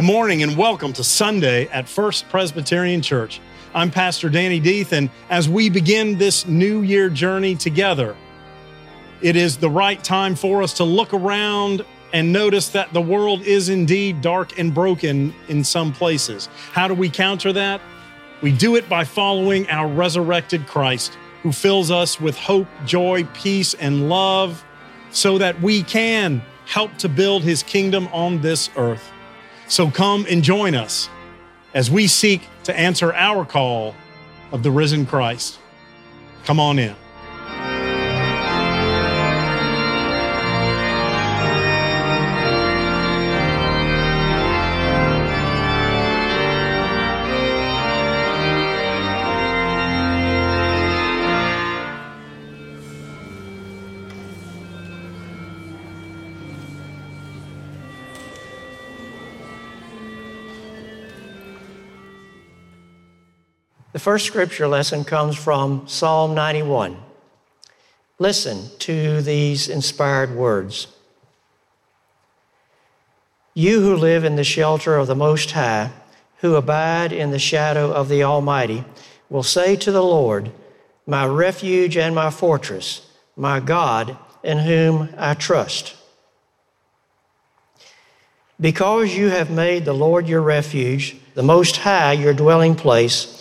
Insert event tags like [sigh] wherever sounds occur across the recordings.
Good morning and welcome to Sunday at First Presbyterian Church. I'm Pastor Danny Deeth, and as we begin this new year journey together, it is the right time for us to look around and notice that the world is indeed dark and broken in some places. How do we counter that? We do it by following our resurrected Christ, who fills us with hope, joy, peace, and love, so that we can help to build his kingdom on this earth. So come and join us as we seek to answer our call of the risen Christ. Come on in. First scripture lesson comes from Psalm 91. Listen to these inspired words. You who live in the shelter of the Most High, who abide in the shadow of the Almighty, will say to the Lord, My refuge and my fortress, my God, in whom I trust. Because you have made the Lord your refuge, the Most High your dwelling place,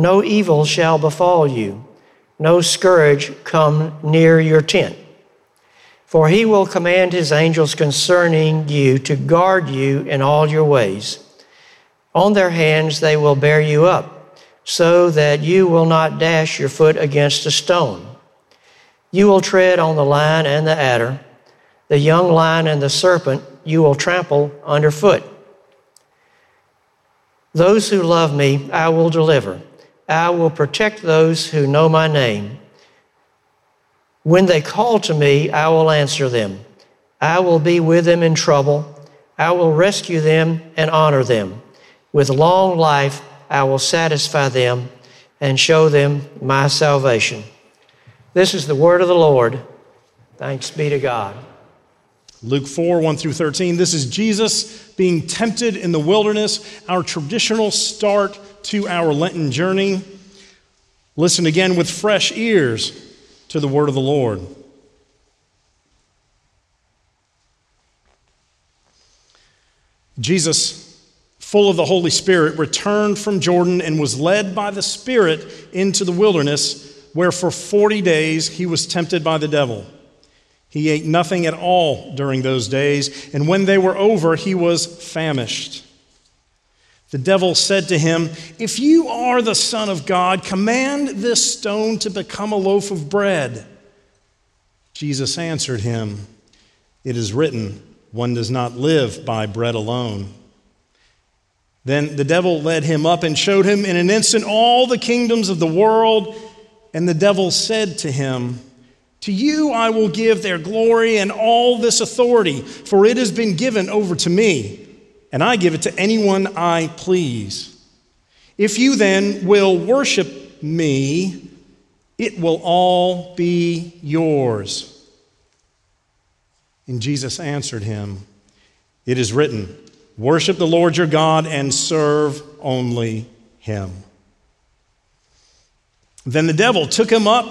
no evil shall befall you, no scourge come near your tent. For he will command his angels concerning you to guard you in all your ways. On their hands they will bear you up, so that you will not dash your foot against a stone. You will tread on the lion and the adder, the young lion and the serpent you will trample underfoot. Those who love me I will deliver. I will protect those who know my name. When they call to me, I will answer them. I will be with them in trouble. I will rescue them and honor them. With long life, I will satisfy them and show them my salvation. This is the word of the Lord. Thanks be to God. Luke 4, 1 through 13. This is Jesus being tempted in the wilderness, our traditional start to our Lenten journey. Listen again with fresh ears to the word of the Lord. Jesus, full of the Holy Spirit, returned from Jordan and was led by the Spirit into the wilderness, where for 40 days he was tempted by the devil. He ate nothing at all during those days, and when they were over, he was famished. The devil said to him, If you are the Son of God, command this stone to become a loaf of bread. Jesus answered him, It is written, one does not live by bread alone. Then the devil led him up and showed him in an instant all the kingdoms of the world. And the devil said to him, To you I will give their glory and all this authority, for it has been given over to me and I give it to anyone I please. If you then will worship me, it will all be yours. And Jesus answered him, It is written, Worship the Lord your God and serve only him. Then the devil took him up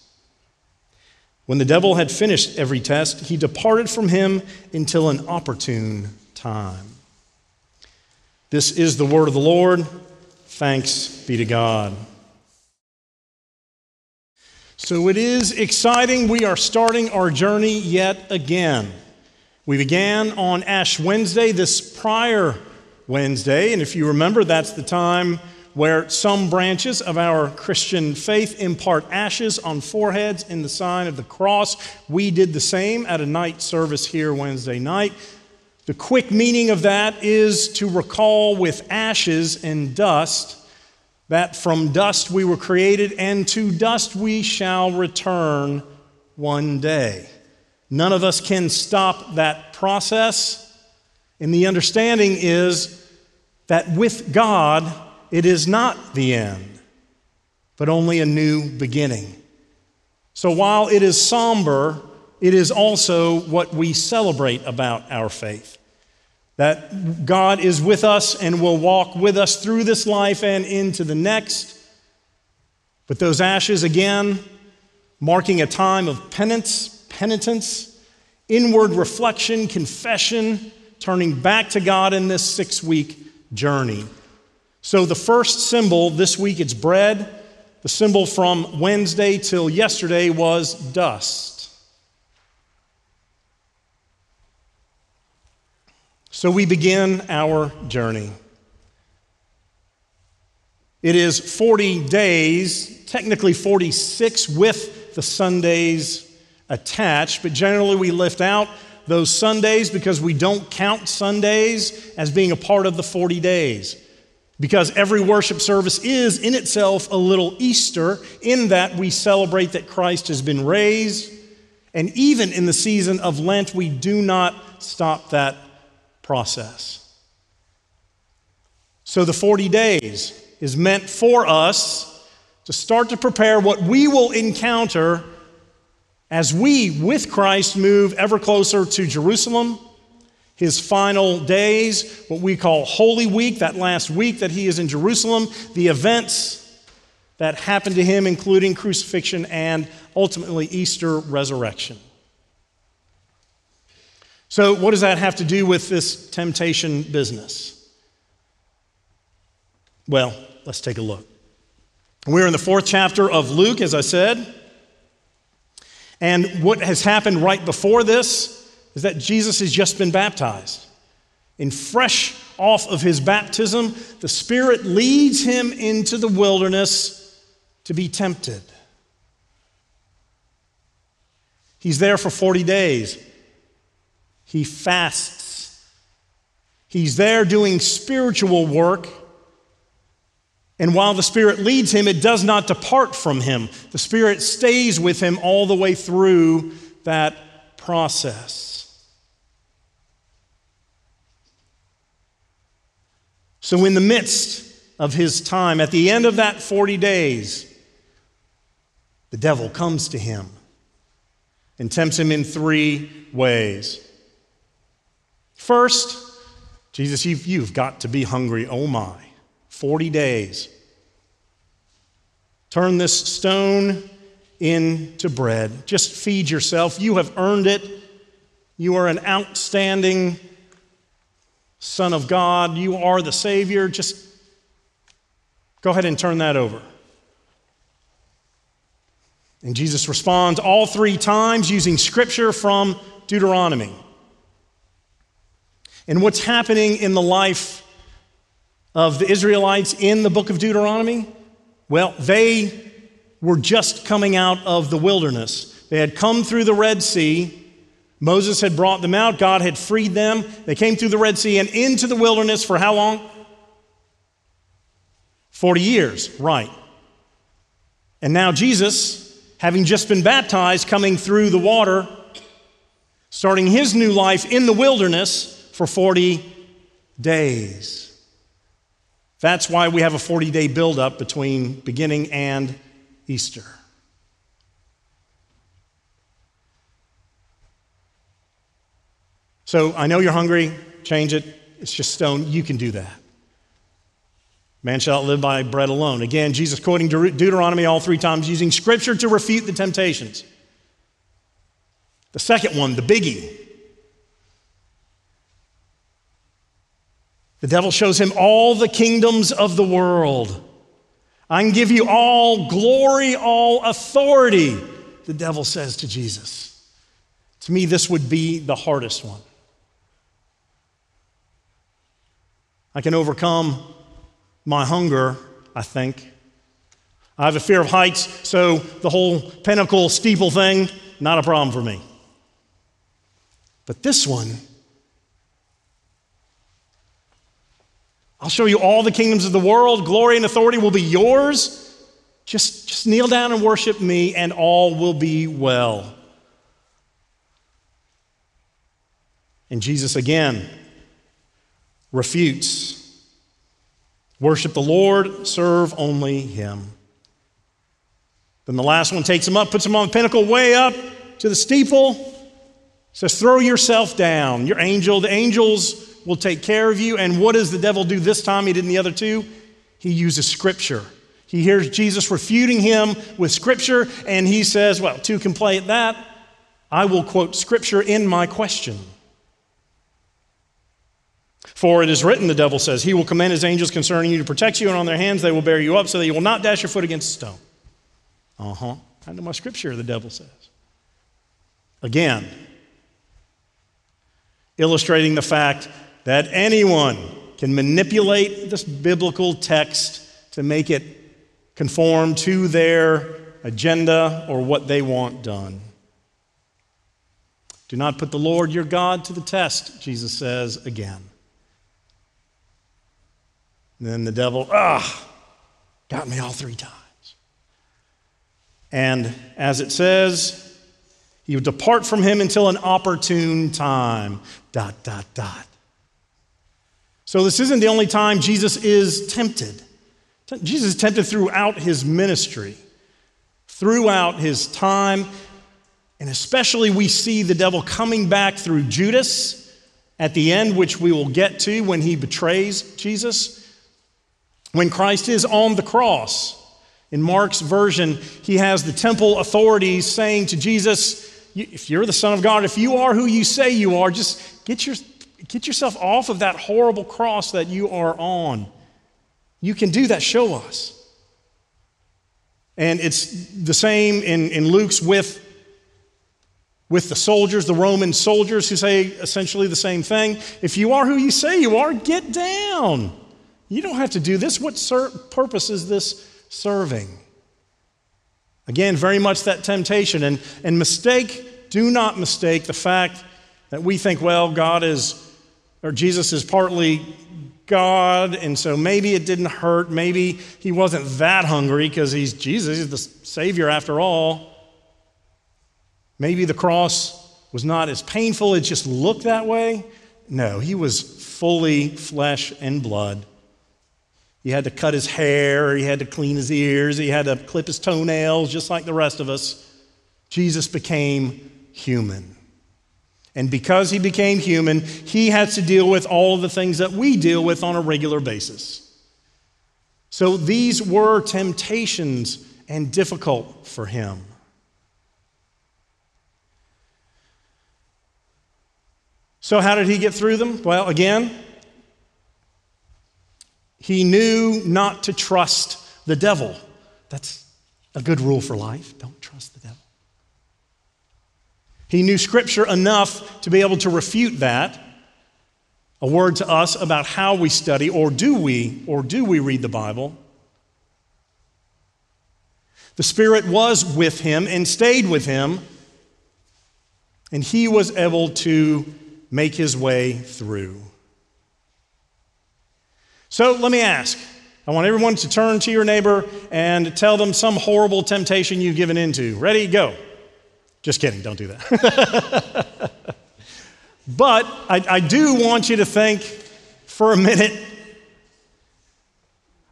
When the devil had finished every test, he departed from him until an opportune time. This is the word of the Lord. Thanks be to God. So it is exciting. We are starting our journey yet again. We began on Ash Wednesday, this prior Wednesday, and if you remember, that's the time where some branches of our Christian faith impart ashes on foreheads in the sign of the cross. We did the same at a night service here Wednesday night. The quick meaning of that is to recall with ashes and dust that from dust we were created, and to dust we shall return one day. None of us can stop that process. And the understanding is that with God, it is not the end, but only a new beginning. So while it is somber, it is also what we celebrate about our faith. That God is with us and will walk with us through this life and into the next. But those ashes, again, marking a time of penance, penitence, inward reflection, confession, turning back to God in this six week journey. So, the first symbol this week, it's bread. The symbol from Wednesday till yesterday was dust. So we begin our journey. It is 40 days, technically 46 with the Sundays attached, but generally we lift out those Sundays because we don't count Sundays as being a part of the 40 days. Because every worship service is in itself a little Easter, in that we celebrate that Christ has been raised. And even in the season of Lent, we do not stop that process. So the 40 days is meant for us to start to prepare what we will encounter as we, with Christ, move ever closer to Jerusalem, his final days, what we call Holy Week, that last week that he is in Jerusalem, the events that happened to him, including crucifixion and ultimately Easter resurrection. So, what does that have to do with this temptation business? Well, let's take a look. We're in the fourth chapter of Luke, as I said. And what has happened right before this is that Jesus has just been baptized. And fresh off of his baptism, the Spirit leads him into the wilderness to be tempted. He's there for 40 days. He fasts. He's there doing spiritual work and while the Spirit leads him, it does not depart from him. The Spirit stays with him all the way through that process. So, in the midst of his time, at the end of that 40 days, the devil comes to him and tempts him in three ways. First, Jesus, you've, you've got to be hungry, oh my. 40 days. Turn this stone into bread. Just feed yourself. You have earned it. You are an outstanding Son of God. You are the Savior. Just go ahead and turn that over. And Jesus responds all three times using scripture from Deuteronomy. And what's happening in the life of the Israelites in the book of Deuteronomy? Well, they were just coming out of the wilderness. They had come through the Red Sea. Moses had brought them out. God had freed them. They came through the Red Sea and into the wilderness for how long? 40 years, right. And now Jesus, having just been baptized, coming through the water, starting his new life in the wilderness for 40 days. That's why we have a 40 day buildup between beginning and Easter. So I know you're hungry, change it. It's just stone. You can do that. Man shall not live by bread alone. Again, Jesus quoting Deuteronomy all three times, using scripture to refute the temptations. The second one, the biggie, The devil shows him all the kingdoms of the world. I can give you all glory, all authority, the devil says to Jesus. To me, this would be the hardest one. I can overcome my hunger, I think. I have a fear of heights, so the whole pinnacle steeple thing, not a problem for me. But this one, I'll show you all the kingdoms of the world. Glory and authority will be yours. Just, just kneel down and worship me, and all will be well. And Jesus again refutes worship the Lord, serve only him. Then the last one takes him up, puts him on the pinnacle way up to the steeple, says, Throw yourself down. Your angel, the angels will take care of you. And what does the devil do this time? He did in the other two. He uses scripture. He hears Jesus refuting him with scripture, and he says, Well, two can play at that. I will quote scripture in my question. For it is written, the devil says, He will command His angels concerning you to protect you, and on their hands they will bear you up so that you will not dash your foot against a stone. Uh huh. I know my scripture, the devil says. Again, illustrating the fact that anyone can manipulate this biblical text to make it conform to their agenda or what they want done. Do not put the Lord your God to the test, Jesus says again. And then the devil, ah, got me all three times. And as it says, you depart from him until an opportune time. Dot, dot, dot. So, this isn't the only time Jesus is tempted. Jesus is tempted throughout his ministry, throughout his time, and especially we see the devil coming back through Judas at the end, which we will get to when he betrays Jesus. When Christ is on the cross, in Mark's version, he has the temple authorities saying to Jesus, If you're the Son of God, if you are who you say you are, just get, your, get yourself off of that horrible cross that you are on. You can do that, show us. And it's the same in, in Luke's with, with the soldiers, the Roman soldiers, who say essentially the same thing. If you are who you say you are, get down. You don't have to do this. What ser- purpose is this serving? Again, very much that temptation. And, and mistake, do not mistake the fact that we think, well, God is, or Jesus is partly God, and so maybe it didn't hurt. Maybe he wasn't that hungry because he's Jesus, he's the Savior after all. Maybe the cross was not as painful, it just looked that way. No, he was fully flesh and blood. He had to cut his hair, he had to clean his ears, he had to clip his toenails, just like the rest of us. Jesus became human. And because he became human, he had to deal with all of the things that we deal with on a regular basis. So these were temptations and difficult for him. So, how did he get through them? Well, again, he knew not to trust the devil. That's a good rule for life. Don't trust the devil. He knew Scripture enough to be able to refute that. A word to us about how we study, or do we, or do we read the Bible? The Spirit was with him and stayed with him, and he was able to make his way through. So let me ask I want everyone to turn to your neighbor and tell them some horrible temptation you've given into. Ready? Go. Just kidding, don't do that. [laughs] but I, I do want you to think for a minute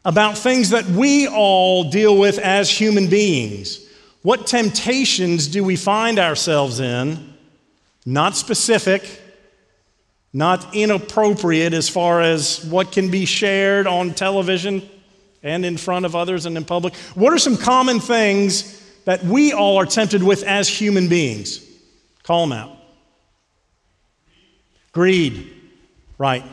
about things that we all deal with as human beings. What temptations do we find ourselves in? Not specific, not inappropriate as far as what can be shared on television and in front of others and in public. What are some common things that we all are tempted with as human beings? Call them out. Greed, right.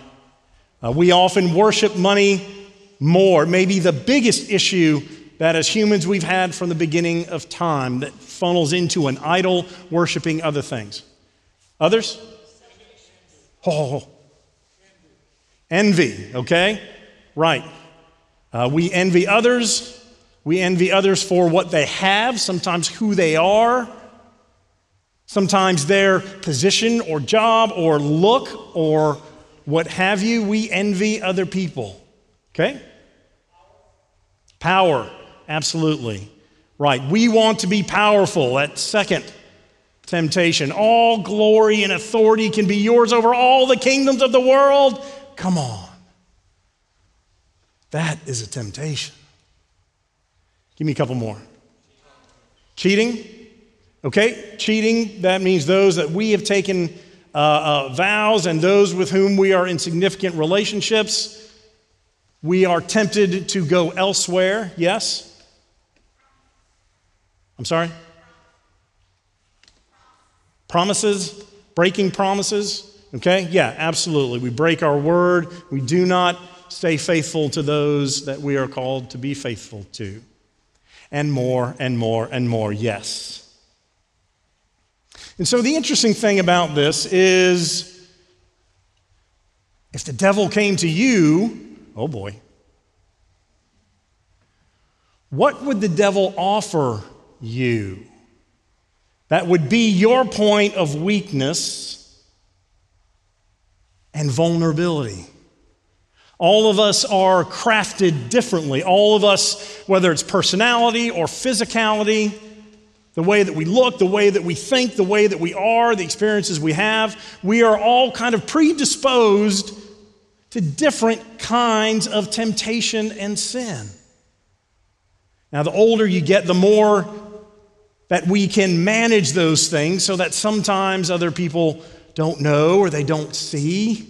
Uh, we often worship money more. Maybe the biggest issue that as humans we've had from the beginning of time that funnels into an idol worshiping other things. Others? Oh, envy, okay? Right. Uh, we envy others. We envy others for what they have, sometimes who they are, sometimes their position or job or look or what have you. We envy other people. Okay? Power, absolutely. Right. We want to be powerful. That second temptation. All glory and authority can be yours over all the kingdoms of the world. Come on. That is a temptation. Give me a couple more. Cheating. Okay, cheating, that means those that we have taken uh, uh, vows and those with whom we are in significant relationships. We are tempted to go elsewhere. Yes? I'm sorry? Promises, breaking promises. Okay? Yeah, absolutely. We break our word. We do not stay faithful to those that we are called to be faithful to. And more and more and more, yes. And so the interesting thing about this is if the devil came to you, oh boy, what would the devil offer you? That would be your point of weakness and vulnerability. All of us are crafted differently. All of us, whether it's personality or physicality, the way that we look, the way that we think, the way that we are, the experiences we have, we are all kind of predisposed to different kinds of temptation and sin. Now, the older you get, the more that we can manage those things so that sometimes other people don't know or they don't see.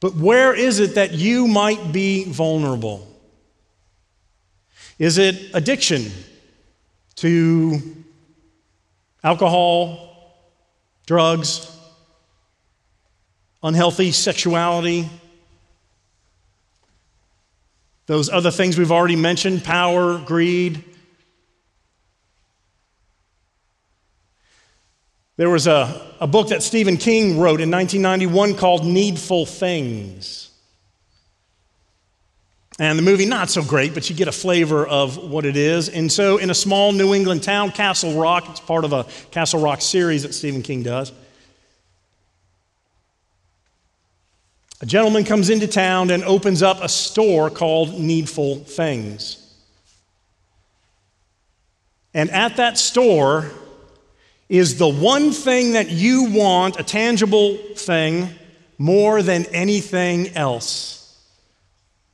But where is it that you might be vulnerable? Is it addiction to alcohol, drugs, unhealthy sexuality? Those other things we've already mentioned power, greed. There was a, a book that Stephen King wrote in 1991 called Needful Things. And the movie, not so great, but you get a flavor of what it is. And so, in a small New England town, Castle Rock, it's part of a Castle Rock series that Stephen King does. A gentleman comes into town and opens up a store called Needful Things. And at that store is the one thing that you want, a tangible thing, more than anything else.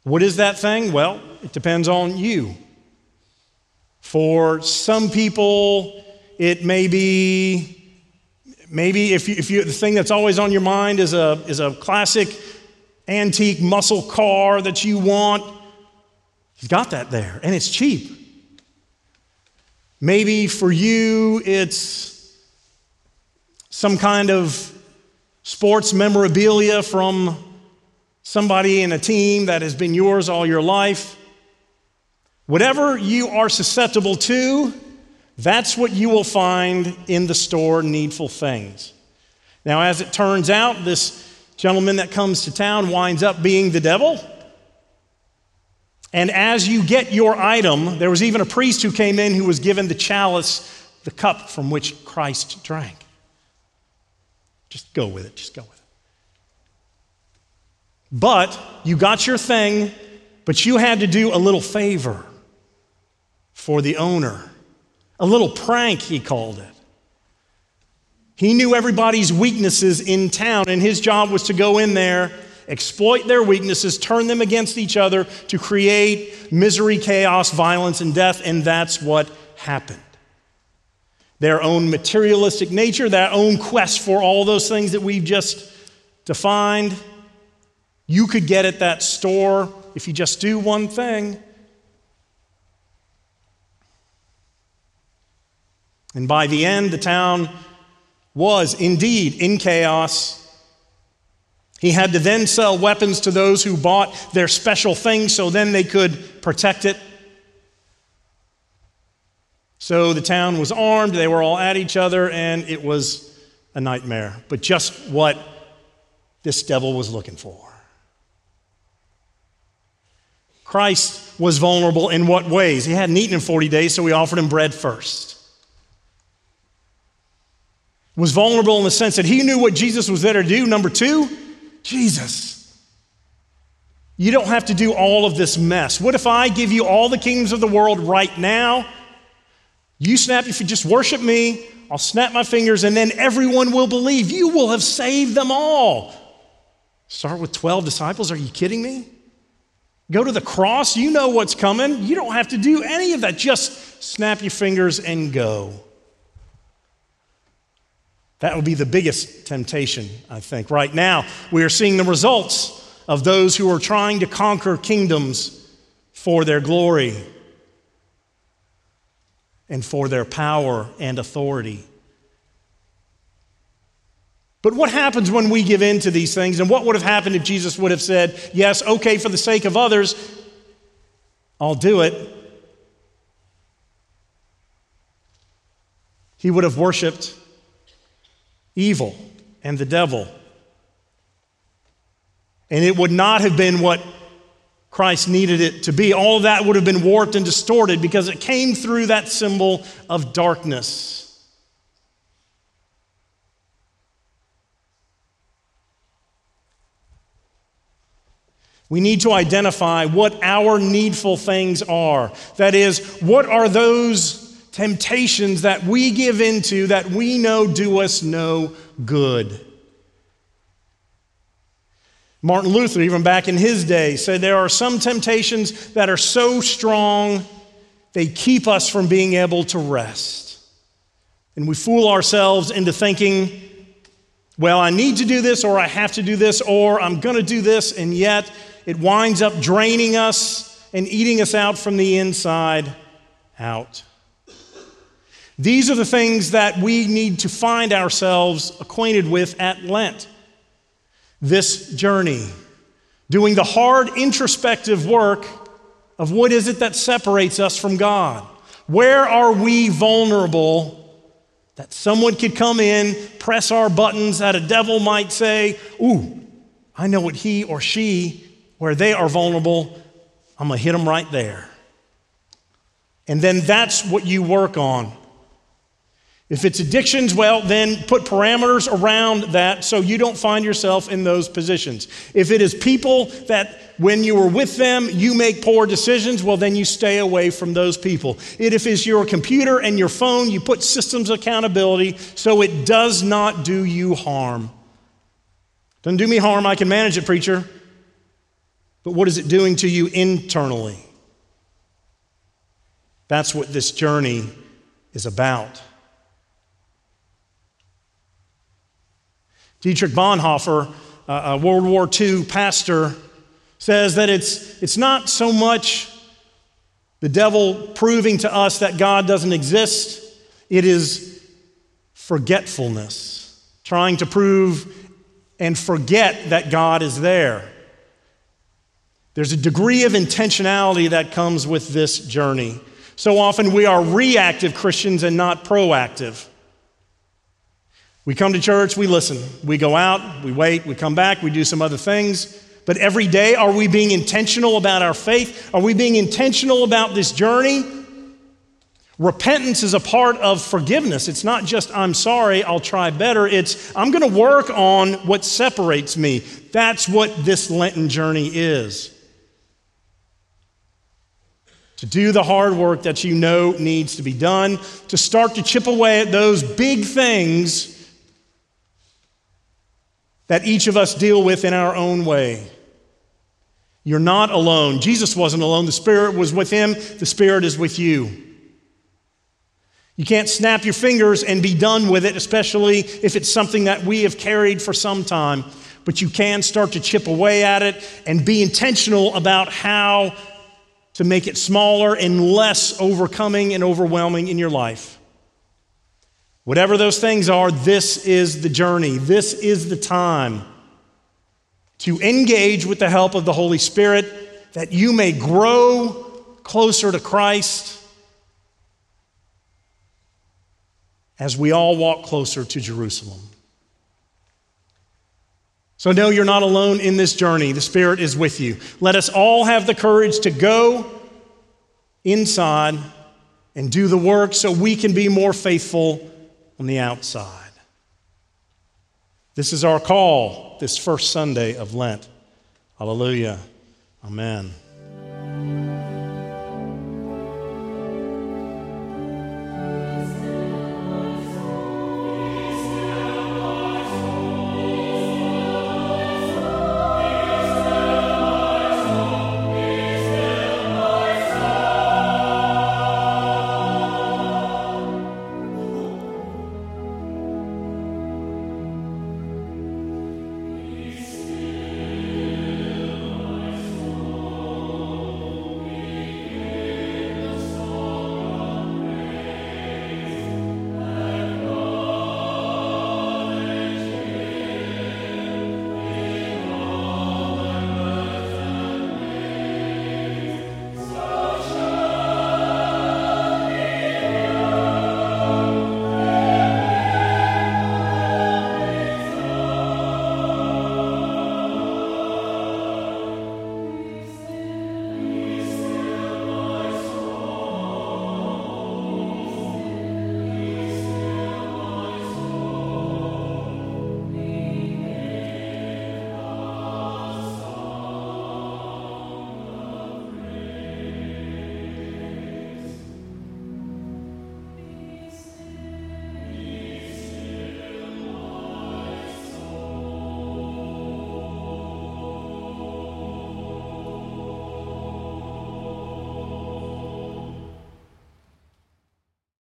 What is that thing? Well, it depends on you. For some people, it may be maybe if you, if you the thing that's always on your mind is a, is a classic antique muscle car that you want. He's got that there, and it's cheap. Maybe for you, it's some kind of sports memorabilia from somebody in a team that has been yours all your life. Whatever you are susceptible to, that's what you will find in the store, needful things. Now, as it turns out, this gentleman that comes to town winds up being the devil. And as you get your item, there was even a priest who came in who was given the chalice, the cup from which Christ drank. Just go with it, just go with it. But you got your thing, but you had to do a little favor for the owner. A little prank, he called it. He knew everybody's weaknesses in town, and his job was to go in there, exploit their weaknesses, turn them against each other to create misery, chaos, violence, and death, and that's what happened. Their own materialistic nature, their own quest for all those things that we've just defined, you could get at that store if you just do one thing. And by the end, the town was indeed in chaos. He had to then sell weapons to those who bought their special things so then they could protect it. So the town was armed, they were all at each other, and it was a nightmare. But just what this devil was looking for. Christ was vulnerable in what ways? He hadn't eaten in 40 days, so we offered him bread first was vulnerable in the sense that he knew what Jesus was there to do. Number two, Jesus. You don't have to do all of this mess. What if I give you all the kingdoms of the world right now? You snap, if you just worship me, I'll snap my fingers, and then everyone will believe. You will have saved them all. Start with 12 disciples? Are you kidding me? Go to the cross, you know what's coming. You don't have to do any of that. Just snap your fingers and go. That would be the biggest temptation, I think. Right now, we are seeing the results of those who are trying to conquer kingdoms for their glory and for their power and authority. But what happens when we give in to these things? And what would have happened if Jesus would have said, Yes, okay, for the sake of others, I'll do it? He would have worshiped evil and the devil. And it would not have been what Christ needed it to be. All of that would have been warped and distorted because it came through that symbol of darkness. We need to identify what our needful things are. That is, what are those temptations that we give into that we know do us no good? Martin Luther, even back in his day, said there are some temptations that are so strong they keep us from being able to rest. And we fool ourselves into thinking, well, I need to do this, or I have to do this, or I'm going to do this, and yet it winds up draining us and eating us out from the inside out. These are the things that we need to find ourselves acquainted with at Lent. This journey, doing the hard introspective work of what is it that separates us from God? Where are we vulnerable that someone could come in, press our buttons, that a devil might say, Ooh, I know what he or she where they are vulnerable, I'm going to hit them right there. And then that's what you work on. If it's addictions, well, then put parameters around that so you don't find yourself in those positions. If it is people that when you are with them, you make poor decisions, well, then you stay away from those people. If it's your computer and your phone, you put systems accountability so it does not do you harm. Doesn't do me harm, I can manage it, preacher. But what is it doing to you internally? That's what this journey is about. Dietrich Bonhoeffer, a World War II pastor, says that it's, it's not so much the devil proving to us that God doesn't exist, it is forgetfulness, trying to prove and forget that God is there. There's a degree of intentionality that comes with this journey. So often we are reactive Christians and not proactive. We come to church, we listen. We go out, we wait, we come back, we do some other things. But every day, are we being intentional about our faith? Are we being intentional about this journey? Repentance is a part of forgiveness. It's not just, I'm sorry, I'll try better. It's, I'm going to work on what separates me. That's what this Lenten journey is to do the hard work that you know needs to be done, to start to chip away at those big things that each of us deal with in our own way. You're not alone. Jesus wasn't alone. The Spirit was with him, the Spirit is with you. You can't snap your fingers and be done with it, especially if it's something that we have carried for some time. But you can start to chip away at it and be intentional about how to make it smaller and less overcoming and overwhelming in your life. Whatever those things are, this is the journey. This is the time to engage with the help of the Holy Spirit that you may grow closer to Christ as we all walk closer to Jerusalem. So, know you're not alone in this journey. The Spirit is with you. Let us all have the courage to go inside and do the work so we can be more faithful on the outside. This is our call this first Sunday of Lent. Hallelujah. Amen.